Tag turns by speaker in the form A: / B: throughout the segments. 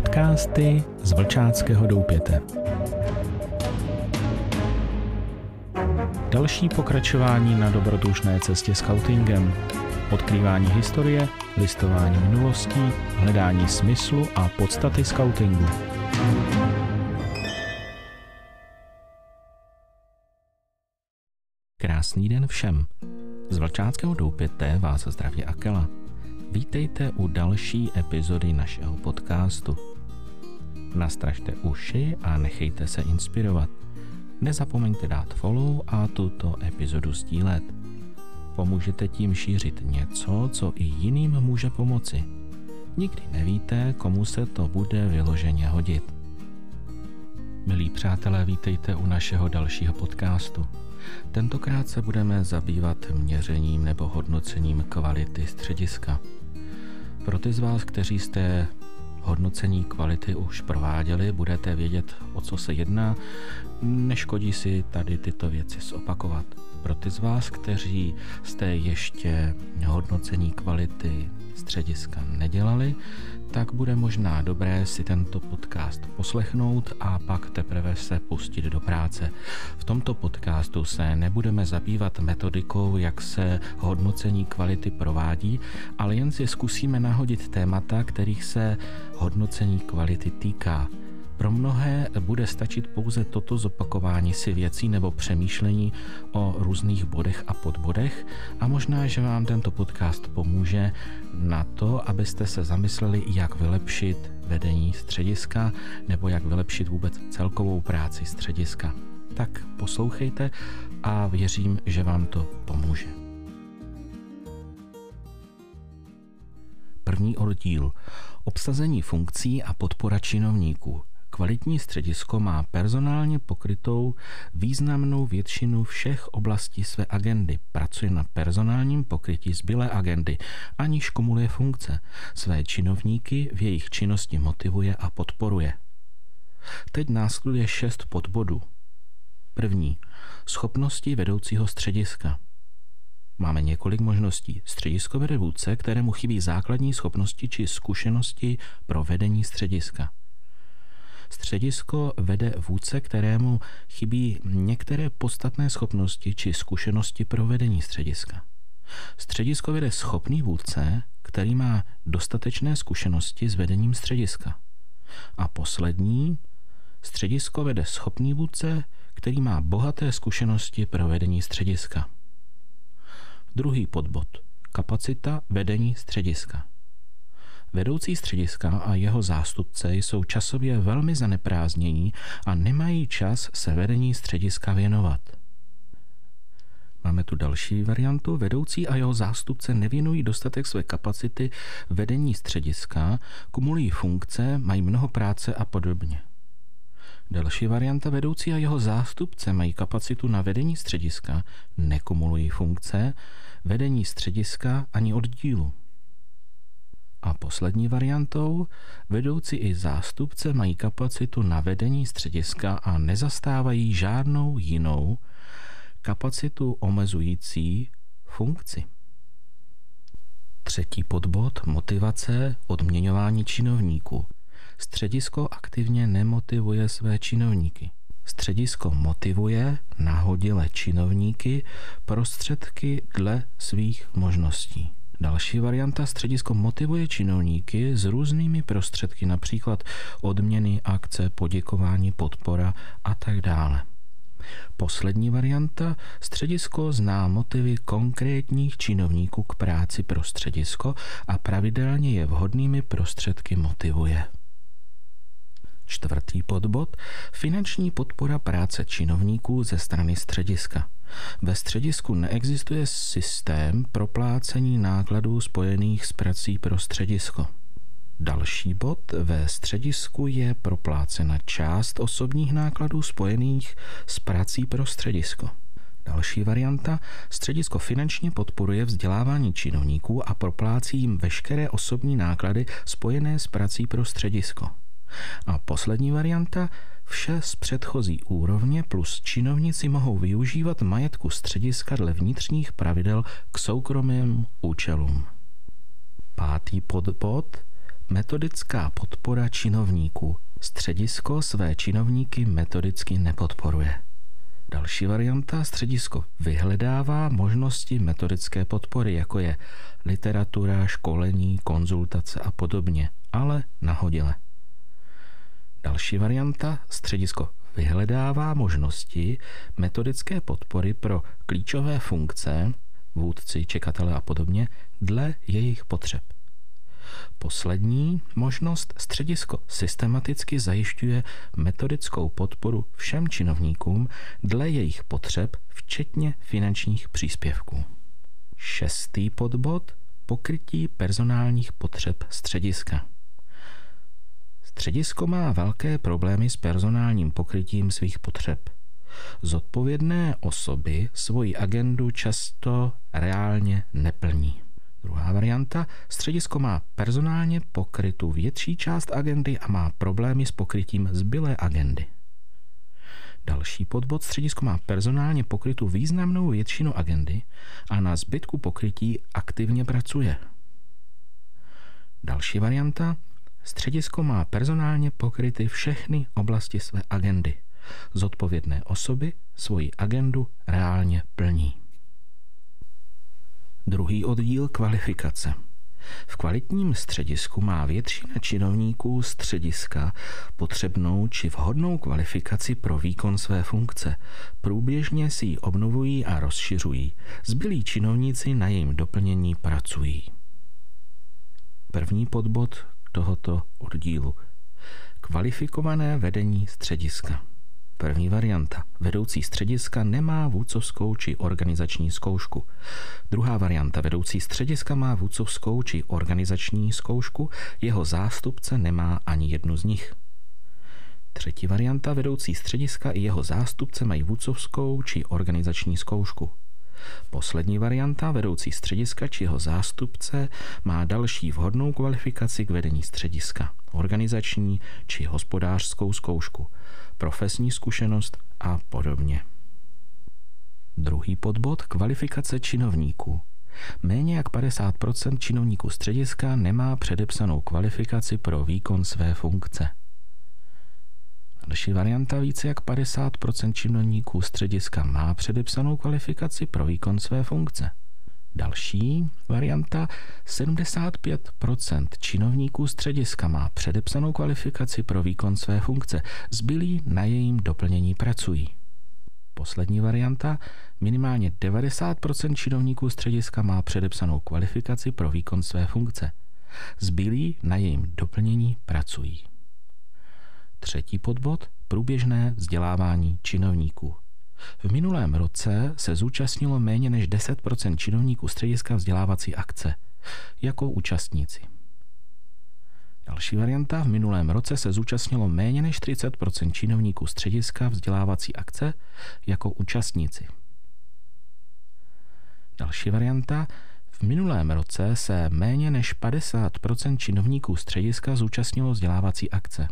A: Podcasty z Vlčáckého doupěte. Další pokračování na dobrodružné cestě scoutingem. Odkrývání historie, listování minulostí, hledání smyslu a podstaty scoutingu. Krásný den všem. Z Vlčáckého doupěte vás zdraví Akela. Vítejte u další epizody našeho podcastu. Nastražte uši a nechejte se inspirovat. Nezapomeňte dát follow a tuto epizodu sdílet. Pomůžete tím šířit něco, co i jiným může pomoci. Nikdy nevíte, komu se to bude vyloženě hodit. Milí přátelé, vítejte u našeho dalšího podcastu. Tentokrát se budeme zabývat měřením nebo hodnocením kvality střediska. Pro ty z vás, kteří jste hodnocení kvality už prováděli, budete vědět, o co se jedná. Neškodí si tady tyto věci zopakovat. Pro ty z vás, kteří jste ještě hodnocení kvality střediska nedělali, tak bude možná dobré si tento podcast poslechnout a pak teprve se pustit do práce. V tomto podcastu se nebudeme zabývat metodikou, jak se hodnocení kvality provádí, ale jen si zkusíme nahodit témata, kterých se hodnocení kvality týká. Pro mnohé bude stačit pouze toto zopakování si věcí nebo přemýšlení o různých bodech a podbodech a možná, že vám tento podcast pomůže na to, abyste se zamysleli, jak vylepšit vedení střediska nebo jak vylepšit vůbec celkovou práci střediska. Tak poslouchejte a věřím, že vám to pomůže. První oddíl. Obsazení funkcí a podpora činovníků. Kvalitní středisko má personálně pokrytou významnou většinu všech oblastí své agendy. Pracuje na personálním pokrytí zbylé agendy, aniž kumuluje funkce. Své činovníky v jejich činnosti motivuje a podporuje. Teď následuje šest podbodů. První. Schopnosti vedoucího střediska. Máme několik možností. Středisko vede vůdce, kterému chybí základní schopnosti či zkušenosti pro vedení střediska. Středisko vede vůdce, kterému chybí některé podstatné schopnosti či zkušenosti pro vedení střediska. Středisko vede schopný vůdce, který má dostatečné zkušenosti s vedením střediska. A poslední, středisko vede schopný vůdce, který má bohaté zkušenosti pro vedení střediska. Druhý podbod. Kapacita vedení střediska. Vedoucí střediska a jeho zástupce jsou časově velmi zaneprázdnění a nemají čas se vedení střediska věnovat. Máme tu další variantu. Vedoucí a jeho zástupce nevěnují dostatek své kapacity vedení střediska, kumulují funkce, mají mnoho práce a podobně. Další varianta vedoucí a jeho zástupce mají kapacitu na vedení střediska, nekumulují funkce, vedení střediska ani oddílu. A poslední variantou, vedoucí i zástupce mají kapacitu na vedení střediska a nezastávají žádnou jinou kapacitu omezující funkci. Třetí podbod motivace odměňování činovníků. Středisko aktivně nemotivuje své činovníky. Středisko motivuje nahodile činovníky prostředky dle svých možností. Další varianta středisko motivuje činovníky s různými prostředky, například odměny, akce, poděkování, podpora a tak dále. Poslední varianta středisko zná motivy konkrétních činovníků k práci pro středisko a pravidelně je vhodnými prostředky motivuje. Čtvrtý podbod finanční podpora práce činovníků ze strany střediska. Ve středisku neexistuje systém proplácení nákladů spojených s prací pro středisko. Další bod ve středisku je proplácena část osobních nákladů spojených s prací pro středisko. Další varianta. Středisko finančně podporuje vzdělávání činovníků a proplácí jim veškeré osobní náklady spojené s prací pro středisko. A poslední varianta, vše z předchozí úrovně plus činovníci mohou využívat majetku střediska dle vnitřních pravidel k soukromým účelům. Pátý podbod Metodická podpora činovníků. Středisko své činovníky metodicky nepodporuje. Další varianta středisko vyhledává možnosti metodické podpory, jako je literatura, školení, konzultace a podobně, ale nahodile. Další varianta středisko vyhledává možnosti metodické podpory pro klíčové funkce, vůdci, čekatele a podobně, dle jejich potřeb. Poslední možnost středisko systematicky zajišťuje metodickou podporu všem činovníkům dle jejich potřeb, včetně finančních příspěvků. Šestý podbod pokrytí personálních potřeb střediska. Středisko má velké problémy s personálním pokrytím svých potřeb. Zodpovědné osoby svoji agendu často reálně neplní. Druhá varianta, středisko má personálně pokrytu větší část agendy a má problémy s pokrytím zbylé agendy. Další podbod středisko má personálně pokrytu významnou většinu agendy a na zbytku pokrytí aktivně pracuje. Další varianta, středisko má personálně pokryty všechny oblasti své agendy. Zodpovědné osoby svoji agendu reálně plní. Druhý oddíl kvalifikace. V kvalitním středisku má většina činovníků střediska potřebnou či vhodnou kvalifikaci pro výkon své funkce. Průběžně si ji obnovují a rozšiřují. Zbylí činovníci na jejím doplnění pracují. První podbod tohoto oddílu. Kvalifikované vedení střediska. První varianta. Vedoucí střediska nemá vůcovskou či organizační zkoušku. Druhá varianta. Vedoucí střediska má vůcovskou či organizační zkoušku, jeho zástupce nemá ani jednu z nich. Třetí varianta. Vedoucí střediska i jeho zástupce mají vůcovskou či organizační zkoušku. Poslední varianta, vedoucí střediska či jeho zástupce, má další vhodnou kvalifikaci k vedení střediska, organizační či hospodářskou zkoušku – profesní zkušenost a podobně. Druhý podbod kvalifikace činovníků. Méně jak 50% činovníků střediska nemá předepsanou kvalifikaci pro výkon své funkce. Další varianta více jak 50% činovníků střediska má předepsanou kvalifikaci pro výkon své funkce. Další varianta 75% činovníků střediska má předepsanou kvalifikaci pro výkon své funkce, zbylí na jejím doplnění pracují. Poslední varianta minimálně 90% činovníků střediska má předepsanou kvalifikaci pro výkon své funkce. Zbylí na jejím doplnění pracují. Třetí podbod průběžné vzdělávání činovníků. V minulém roce se zúčastnilo méně než 10% činovníků střediska vzdělávací akce jako účastníci. Další varianta. V minulém roce se zúčastnilo méně než 30% činovníků střediska vzdělávací akce jako účastníci. Další varianta. V minulém roce se méně než 50% činovníků střediska zúčastnilo vzdělávací akce.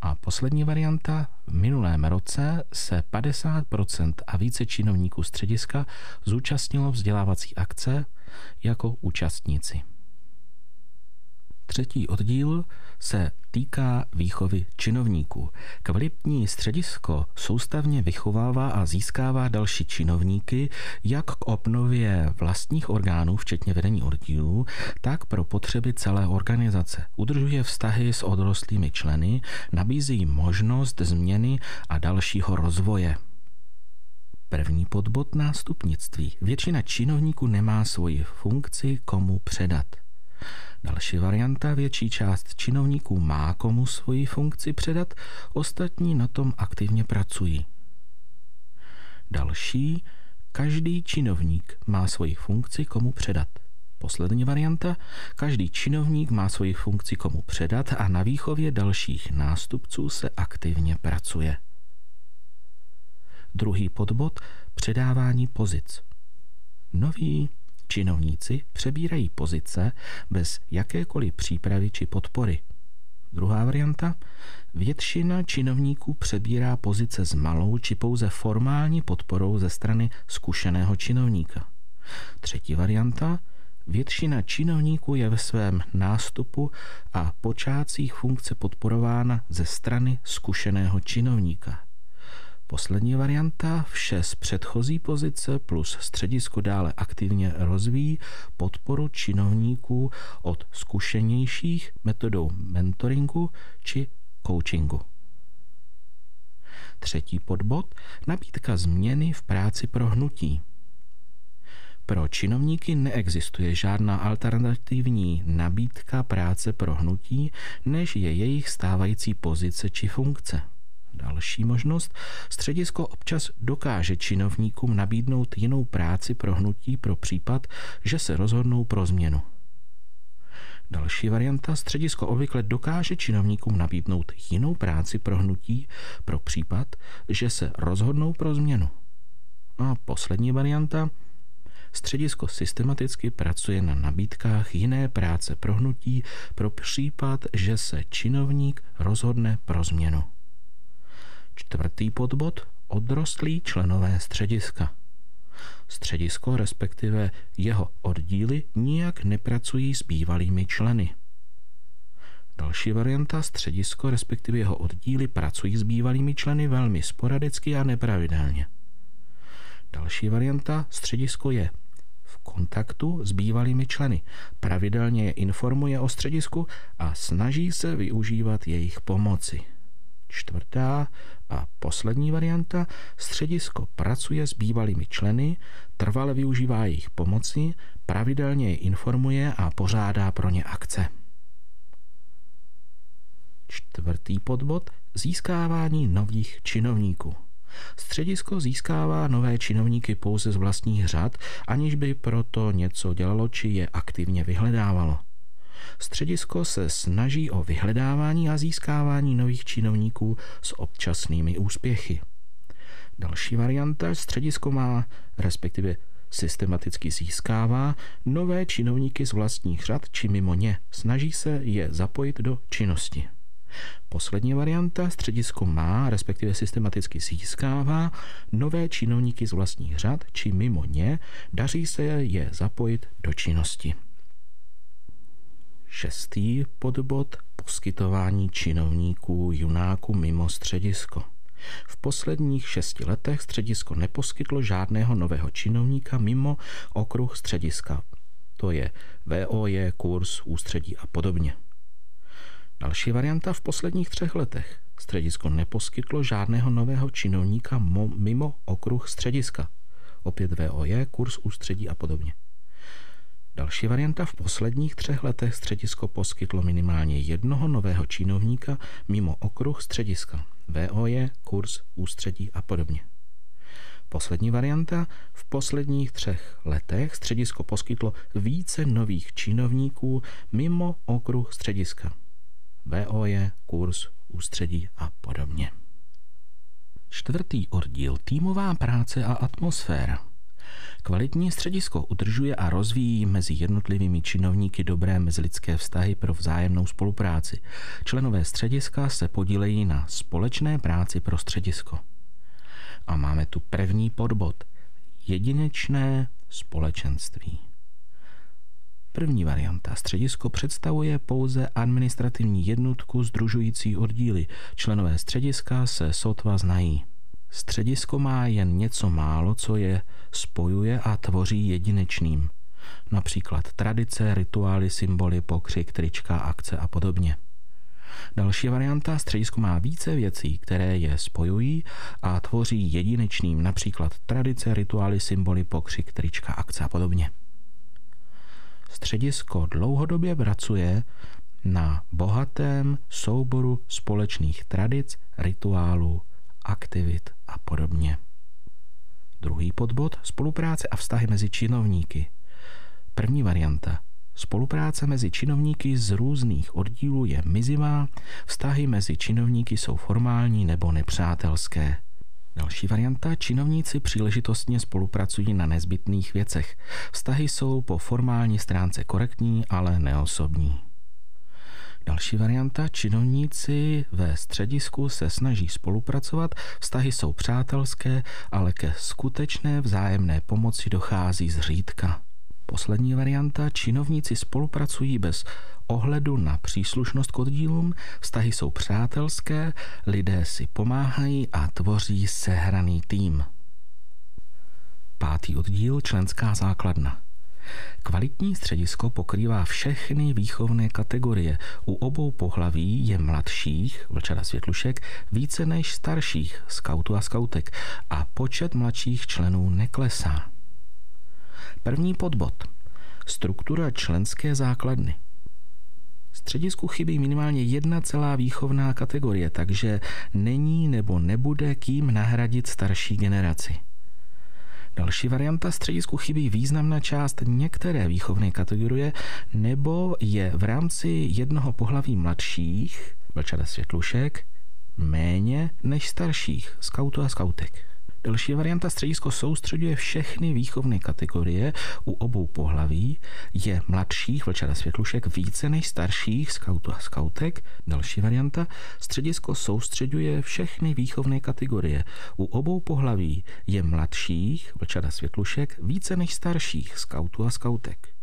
A: A poslední varianta, v minulém roce se 50% a více činovníků střediska zúčastnilo vzdělávací akce jako účastníci. Třetí oddíl se týká výchovy činovníků. Kvalitní středisko soustavně vychovává a získává další činovníky jak k obnově vlastních orgánů, včetně vedení oddílů, tak pro potřeby celé organizace. Udržuje vztahy s odrostlými členy, nabízí možnost změny a dalšího rozvoje. První podbod nástupnictví. Většina činovníků nemá svoji funkci komu předat. Další varianta, větší část činovníků má komu svoji funkci předat, ostatní na tom aktivně pracují. Další, každý činovník má svoji funkci komu předat. Poslední varianta, každý činovník má svoji funkci komu předat a na výchově dalších nástupců se aktivně pracuje. Druhý podbod, předávání pozic. Nový Činovníci přebírají pozice bez jakékoliv přípravy či podpory. Druhá varianta. Většina činovníků přebírá pozice s malou či pouze formální podporou ze strany zkušeného činovníka. Třetí varianta. Většina činovníků je ve svém nástupu a počátcích funkce podporována ze strany zkušeného činovníka. Poslední varianta vše z předchozí pozice plus středisko dále aktivně rozvíjí podporu činovníků od zkušenějších metodou mentoringu či coachingu. Třetí podbod nabídka změny v práci pro hnutí. Pro činovníky neexistuje žádná alternativní nabídka práce pro hnutí, než je jejich stávající pozice či funkce. Další možnost. Středisko občas dokáže činovníkům nabídnout jinou práci pro hnutí pro případ, že se rozhodnou pro změnu. Další varianta. Středisko obvykle dokáže činovníkům nabídnout jinou práci pro hnutí pro případ, že se rozhodnou pro změnu. A poslední varianta. Středisko systematicky pracuje na nabídkách jiné práce pro hnutí pro případ, že se činovník rozhodne pro změnu. Čtvrtý podbod odrostlí členové střediska. Středisko, respektive jeho oddíly, nijak nepracují s bývalými členy. Další varianta středisko, respektive jeho oddíly, pracují s bývalými členy velmi sporadicky a nepravidelně. Další varianta středisko je v kontaktu s bývalými členy. Pravidelně je informuje o středisku a snaží se využívat jejich pomoci. Čtvrtá a poslední varianta, středisko pracuje s bývalými členy, trvale využívá jejich pomoci, pravidelně je informuje a pořádá pro ně akce. Čtvrtý podbod získávání nových činovníků. Středisko získává nové činovníky pouze z vlastních řad, aniž by proto něco dělalo či je aktivně vyhledávalo. Středisko se snaží o vyhledávání a získávání nových činovníků s občasnými úspěchy. Další varianta středisko má, respektive systematicky získává nové činovníky z vlastních řad či mimo ně. Snaží se je zapojit do činnosti. Poslední varianta středisko má, respektive systematicky získává nové činovníky z vlastních řad či mimo ně, daří se je zapojit do činnosti. Šestý podbod poskytování činovníků junáku mimo středisko. V posledních šesti letech středisko neposkytlo žádného nového činovníka mimo okruh střediska. To je VOJ, kurz, ústředí a podobně. Další varianta v posledních třech letech. Středisko neposkytlo žádného nového činovníka mimo okruh střediska. Opět VOJ, kurz, ústředí a podobně. Další varianta v posledních třech letech středisko poskytlo minimálně jednoho nového činovníka mimo okruh střediska. VOJ, kurz, ústředí a podobně. Poslední varianta. V posledních třech letech středisko poskytlo více nových činovníků mimo okruh střediska. VOJ, kurz, ústředí a podobně. Čtvrtý oddíl Týmová práce a atmosféra. Kvalitní středisko udržuje a rozvíjí mezi jednotlivými činovníky dobré mezilidské vztahy pro vzájemnou spolupráci. Členové střediska se podílejí na společné práci pro středisko. A máme tu první podbod. Jedinečné společenství. První varianta. Středisko představuje pouze administrativní jednotku združující oddíly. Členové střediska se sotva znají. Středisko má jen něco málo, co je spojuje a tvoří jedinečným. Například tradice, rituály, symboly, pokřik, trička, akce a podobně. Další varianta středisko má více věcí, které je spojují a tvoří jedinečným, například tradice, rituály, symboly, pokřik, trička, akce a podobně. Středisko dlouhodobě pracuje na bohatém souboru společných tradic, rituálů, aktivit a podobně. Druhý podbod spolupráce a vztahy mezi činovníky. První varianta. Spolupráce mezi činovníky z různých oddílů je mizivá, vztahy mezi činovníky jsou formální nebo nepřátelské. Další varianta. Činovníci příležitostně spolupracují na nezbytných věcech. Vztahy jsou po formální stránce korektní, ale neosobní. Další varianta, činovníci ve středisku se snaží spolupracovat, vztahy jsou přátelské, ale ke skutečné vzájemné pomoci dochází zřídka. Poslední varianta, činovníci spolupracují bez ohledu na příslušnost k oddílům, vztahy jsou přátelské, lidé si pomáhají a tvoří sehraný tým. Pátý oddíl, členská základna. Kvalitní středisko pokrývá všechny výchovné kategorie. U obou pohlaví je mladších, vlčada světlušek, více než starších, skautů a skautek, a počet mladších členů neklesá. První podbod. Struktura členské základny. Středisku chybí minimálně jedna celá výchovná kategorie, takže není nebo nebude kým nahradit starší generaci. Další varianta středisku chybí významná část některé výchovné kategorie nebo je v rámci jednoho pohlaví mladších, vlčada světlušek, méně než starších, skautů a skautek. Další varianta středisko soustředuje všechny výchovné kategorie u obou pohlaví, je mladších vlčada světlušek více než starších skautů a skautek. Další varianta středisko soustředuje všechny výchovné kategorie u obou pohlaví, je mladších vlčada světlušek více než starších skautů a skautek.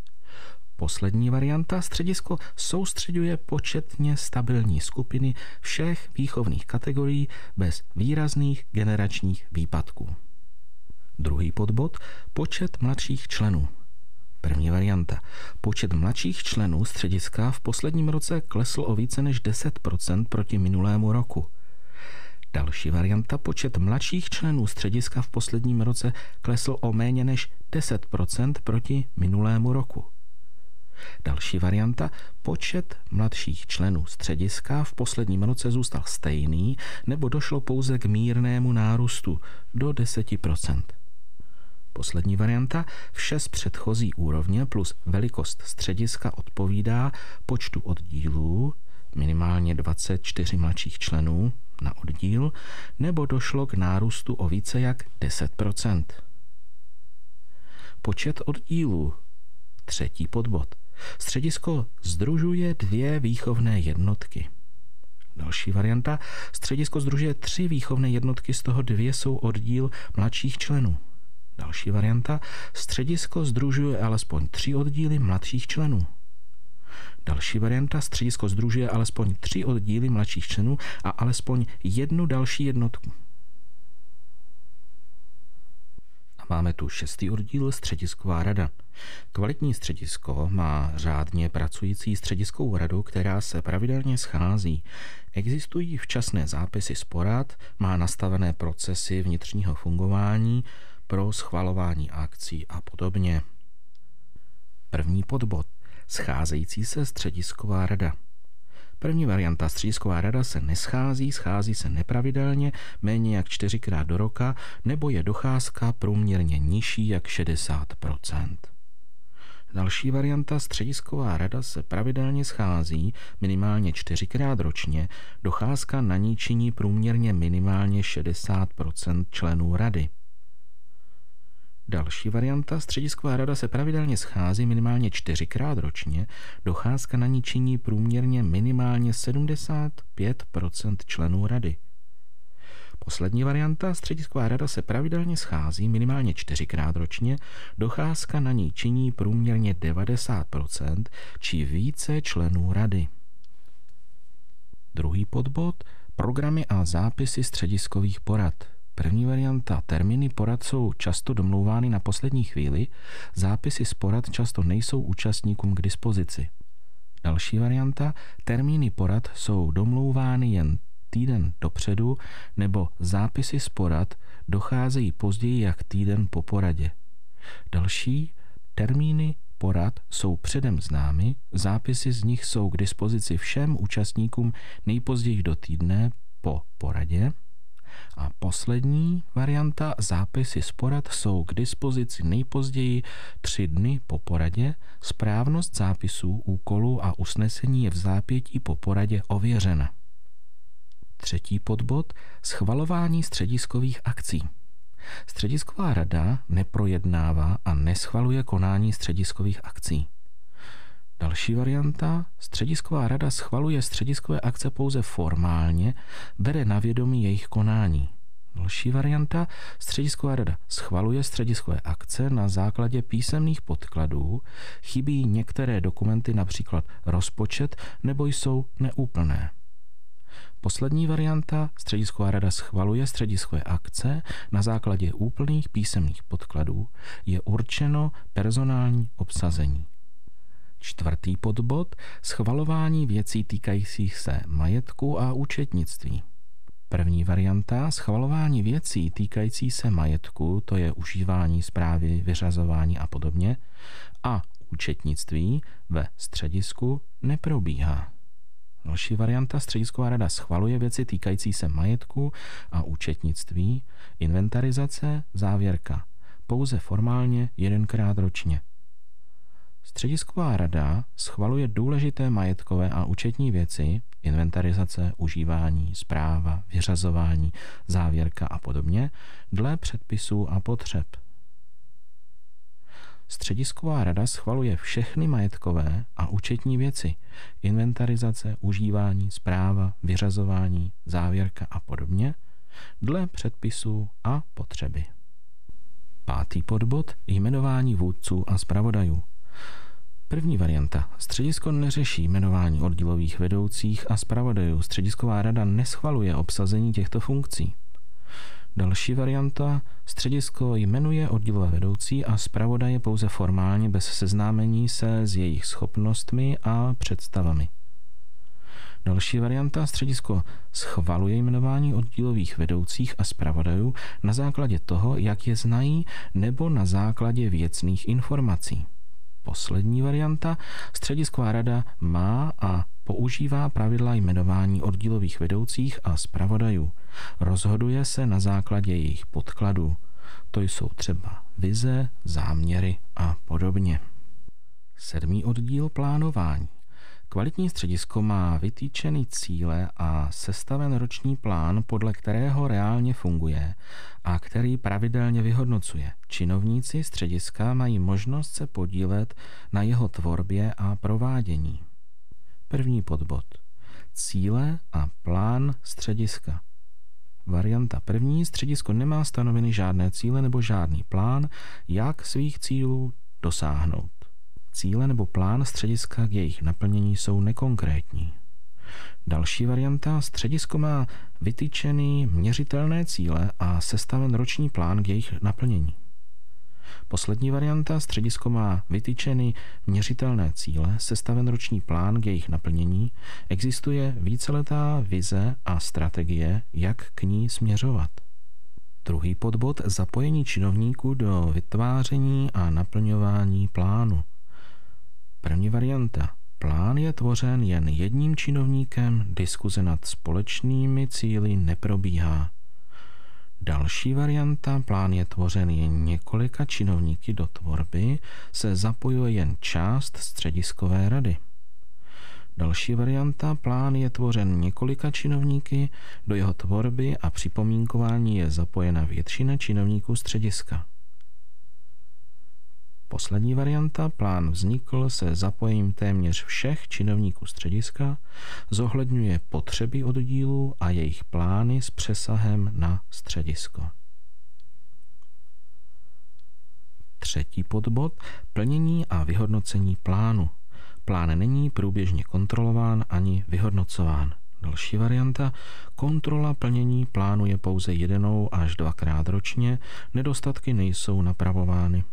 A: Poslední varianta středisko soustředuje početně stabilní skupiny všech výchovných kategorií bez výrazných generačních výpadků. Druhý podbod počet mladších členů. První varianta. Počet mladších členů střediska v posledním roce klesl o více než 10% proti minulému roku. Další varianta. Počet mladších členů střediska v posledním roce klesl o méně než 10% proti minulému roku. Další varianta, počet mladších členů střediska v posledním roce zůstal stejný nebo došlo pouze k mírnému nárůstu do 10%. Poslední varianta, vše z předchozí úrovně plus velikost střediska odpovídá počtu oddílů, minimálně 24 mladších členů na oddíl, nebo došlo k nárůstu o více jak 10%. Počet oddílů, třetí podbod. Středisko združuje dvě výchovné jednotky. Další varianta. Středisko združuje tři výchovné jednotky, z toho dvě jsou oddíl mladších členů. Další varianta. Středisko združuje alespoň tři oddíly mladších členů. Další varianta. Středisko združuje alespoň tři oddíly mladších členů a alespoň jednu další jednotku. Máme tu šestý oddíl Středisková rada. Kvalitní středisko má řádně pracující střediskovou radu, která se pravidelně schází. Existují včasné zápisy z porad, má nastavené procesy vnitřního fungování pro schvalování akcí a podobně. První podbod. Scházející se středisková rada. První varianta střízková rada se neschází, schází se nepravidelně, méně jak čtyřikrát do roka, nebo je docházka průměrně nižší jak 60% Další varianta středisková rada se pravidelně schází minimálně čtyřikrát ročně, docházka na ní činí průměrně minimálně 60% členů rady. Další varianta, středisková rada se pravidelně schází minimálně čtyřikrát ročně, docházka na ní činí průměrně minimálně 75% členů rady. Poslední varianta, středisková rada se pravidelně schází minimálně čtyřikrát ročně, docházka na ní činí průměrně 90% či více členů rady. Druhý podbod, programy a zápisy střediskových porad – První varianta. Termíny porad jsou často domlouvány na poslední chvíli, zápisy z porad často nejsou účastníkům k dispozici. Další varianta. Termíny porad jsou domlouvány jen týden dopředu nebo zápisy z porad docházejí později jak týden po poradě. Další. Termíny porad jsou předem známy, zápisy z nich jsou k dispozici všem účastníkům nejpozději do týdne po poradě. A poslední varianta, zápisy z porad jsou k dispozici nejpozději tři dny po poradě. Správnost zápisů, úkolů a usnesení je v zápětí po poradě ověřena. Třetí podbod schvalování střediskových akcí. Středisková rada neprojednává a neschvaluje konání střediskových akcí. Další varianta, středisková rada schvaluje střediskové akce pouze formálně, bere na vědomí jejich konání. Další varianta. Středisková rada schvaluje střediskové akce na základě písemných podkladů, chybí některé dokumenty, například rozpočet, nebo jsou neúplné. Poslední varianta, středisková rada schvaluje střediskové akce na základě úplných písemných podkladů, je určeno personální obsazení. Čtvrtý podbod, schvalování věcí týkajících se majetku a účetnictví. První varianta, schvalování věcí týkající se majetku, to je užívání zprávy, vyřazování a podobně, a účetnictví ve středisku neprobíhá. Další varianta středisková rada schvaluje věci týkající se majetku a účetnictví, inventarizace, závěrka. Pouze formálně jedenkrát ročně. Středisková rada schvaluje důležité majetkové a účetní věci, inventarizace, užívání, zpráva, vyřazování, závěrka a podobně, dle předpisů a potřeb. Středisková rada schvaluje všechny majetkové a účetní věci, inventarizace, užívání, zpráva, vyřazování, závěrka a podobně, dle předpisů a potřeby. Pátý podbod jmenování vůdců a zpravodajů. První varianta. Středisko neřeší jmenování oddílových vedoucích a zpravodajů. Středisková rada neschvaluje obsazení těchto funkcí. Další varianta. Středisko jmenuje oddílové vedoucí a zpravodaje pouze formálně bez seznámení se s jejich schopnostmi a představami. Další varianta. Středisko schvaluje jmenování oddílových vedoucích a zpravodajů na základě toho, jak je znají, nebo na základě věcných informací poslední varianta, středisková rada má a používá pravidla jmenování oddílových vedoucích a zpravodajů. Rozhoduje se na základě jejich podkladů. To jsou třeba vize, záměry a podobně. Sedmý oddíl plánování. Kvalitní středisko má vytýčený cíle a sestaven roční plán, podle kterého reálně funguje a který pravidelně vyhodnocuje. Činovníci střediska mají možnost se podílet na jeho tvorbě a provádění. První podbod. Cíle a plán střediska. Varianta první. Středisko nemá stanoveny žádné cíle nebo žádný plán, jak svých cílů dosáhnout. Cíle nebo plán střediska k jejich naplnění jsou nekonkrétní. Další varianta, středisko má vytyčený měřitelné cíle a sestaven roční plán k jejich naplnění. Poslední varianta, středisko má vytyčený měřitelné cíle, sestaven roční plán k jejich naplnění, existuje víceletá vize a strategie, jak k ní směřovat. Druhý podbod zapojení činovníků do vytváření a naplňování plánu. První varianta. Plán je tvořen jen jedním činovníkem, diskuze nad společnými cíly neprobíhá. Další varianta, plán je tvořen jen několika činovníky do tvorby, se zapojuje jen část střediskové rady. Další varianta, plán je tvořen několika činovníky, do jeho tvorby a připomínkování je zapojena většina činovníků střediska. Poslední varianta, plán vznikl se zapojením téměř všech činovníků střediska, zohledňuje potřeby oddílu a jejich plány s přesahem na středisko. Třetí podbod, plnění a vyhodnocení plánu. Plán není průběžně kontrolován ani vyhodnocován. Další varianta, kontrola plnění plánu je pouze jednou až dvakrát ročně, nedostatky nejsou napravovány.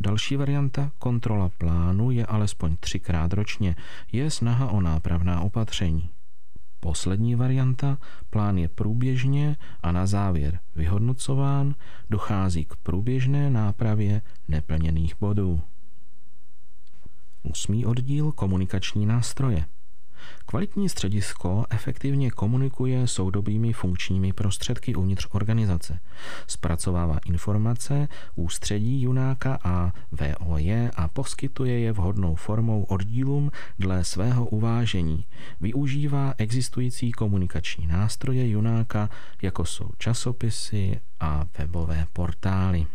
A: Další varianta, kontrola plánu, je alespoň třikrát ročně. Je snaha o nápravná opatření. Poslední varianta, plán je průběžně a na závěr vyhodnocován, dochází k průběžné nápravě neplněných bodů. Osmý oddíl komunikační nástroje. Kvalitní středisko efektivně komunikuje soudobými funkčními prostředky uvnitř organizace. Zpracovává informace, ústředí Junáka a VOJ a poskytuje je vhodnou formou oddílům dle svého uvážení. Využívá existující komunikační nástroje Junáka, jako jsou časopisy a webové portály.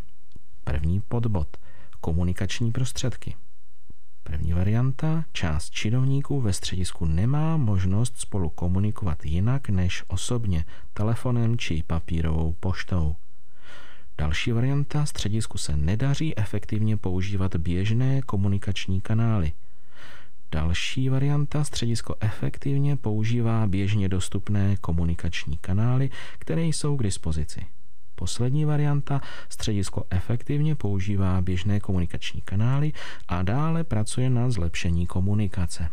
A: První podbod. Komunikační prostředky. První varianta, část činovníků ve středisku nemá možnost spolu komunikovat jinak než osobně, telefonem či papírovou poštou. Další varianta, středisku se nedaří efektivně používat běžné komunikační kanály. Další varianta, středisko efektivně používá běžně dostupné komunikační kanály, které jsou k dispozici. Poslední varianta, středisko efektivně používá běžné komunikační kanály a dále pracuje na zlepšení komunikace.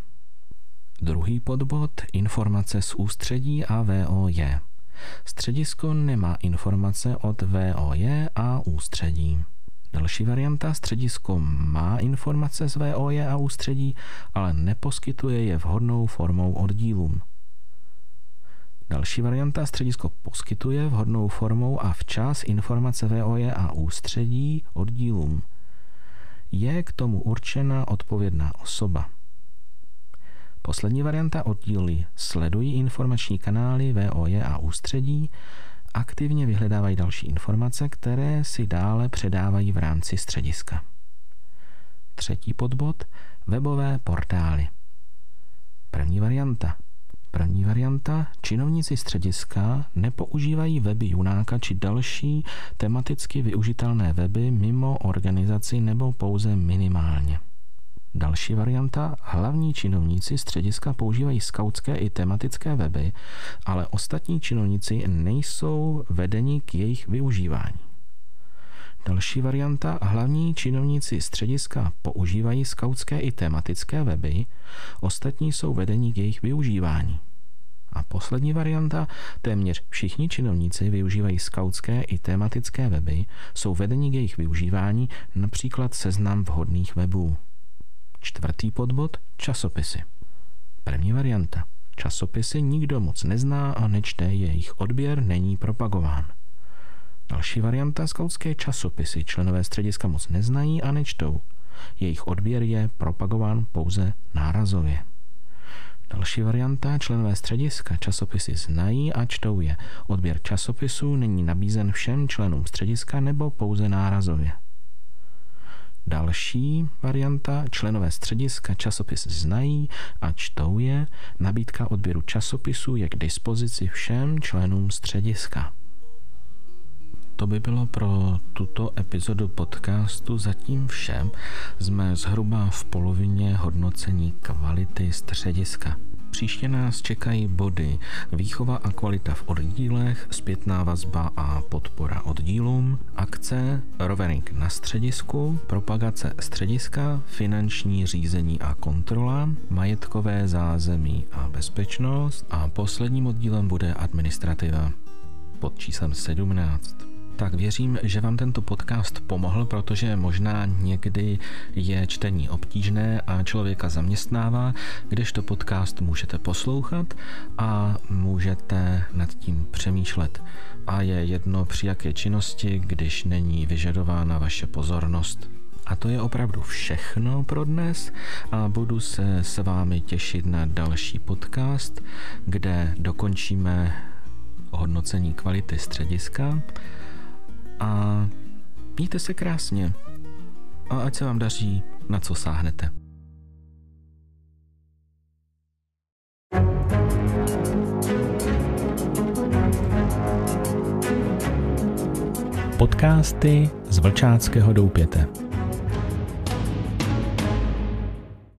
A: Druhý podbod, informace z ústředí a VOJ. Středisko nemá informace od VOJ a ústředí. Další varianta, středisko má informace z VOJ a ústředí, ale neposkytuje je vhodnou formou oddílům. Další varianta, středisko poskytuje vhodnou formou a včas informace VOJ a ústředí oddílům. Je k tomu určena odpovědná osoba. Poslední varianta oddíly sledují informační kanály VOJ a ústředí, aktivně vyhledávají další informace, které si dále předávají v rámci střediska. Třetí podbod webové portály. První varianta. První varianta. Činovníci střediska nepoužívají weby Junáka či další tematicky využitelné weby mimo organizaci nebo pouze minimálně. Další varianta, hlavní činovníci střediska používají skautské i tematické weby, ale ostatní činovníci nejsou vedeni k jejich využívání. Další varianta, hlavní činovníci střediska používají skautské i tematické weby, ostatní jsou vedeni k jejich využívání. A poslední varianta, téměř všichni činovníci využívají skautské i tematické weby, jsou vedeni k jejich využívání, například seznam vhodných webů. Čtvrtý podbod časopisy. První varianta. Časopisy nikdo moc nezná a nečte, jejich odběr není propagován. Další varianta skautské časopisy členové střediska moc neznají a nečtou. Jejich odběr je propagován pouze nárazově. Další varianta, členové střediska časopisy znají a čtou je. Odběr časopisů není nabízen všem členům střediska nebo pouze nárazově. Další varianta, členové střediska časopis znají a čtou je, nabídka odběru časopisu je k dispozici všem členům střediska. To by bylo pro tuto epizodu podcastu zatím všem. Jsme zhruba v polovině hodnocení kvality střediska. Příště nás čekají body výchova a kvalita v oddílech, zpětná vazba a podpora oddílům, akce, rovering na středisku, propagace střediska, finanční řízení a kontrola, majetkové zázemí a bezpečnost a posledním oddílem bude administrativa pod číslem 17 tak věřím, že vám tento podcast pomohl, protože možná někdy je čtení obtížné a člověka zaměstnává, kdežto podcast můžete poslouchat a můžete nad tím přemýšlet. A je jedno při jaké činnosti, když není vyžadována vaše pozornost. A to je opravdu všechno pro dnes a budu se s vámi těšit na další podcast, kde dokončíme hodnocení kvality střediska a mějte se krásně a ať se vám daří, na co sáhnete. Podcasty z Vlčáckého doupěte.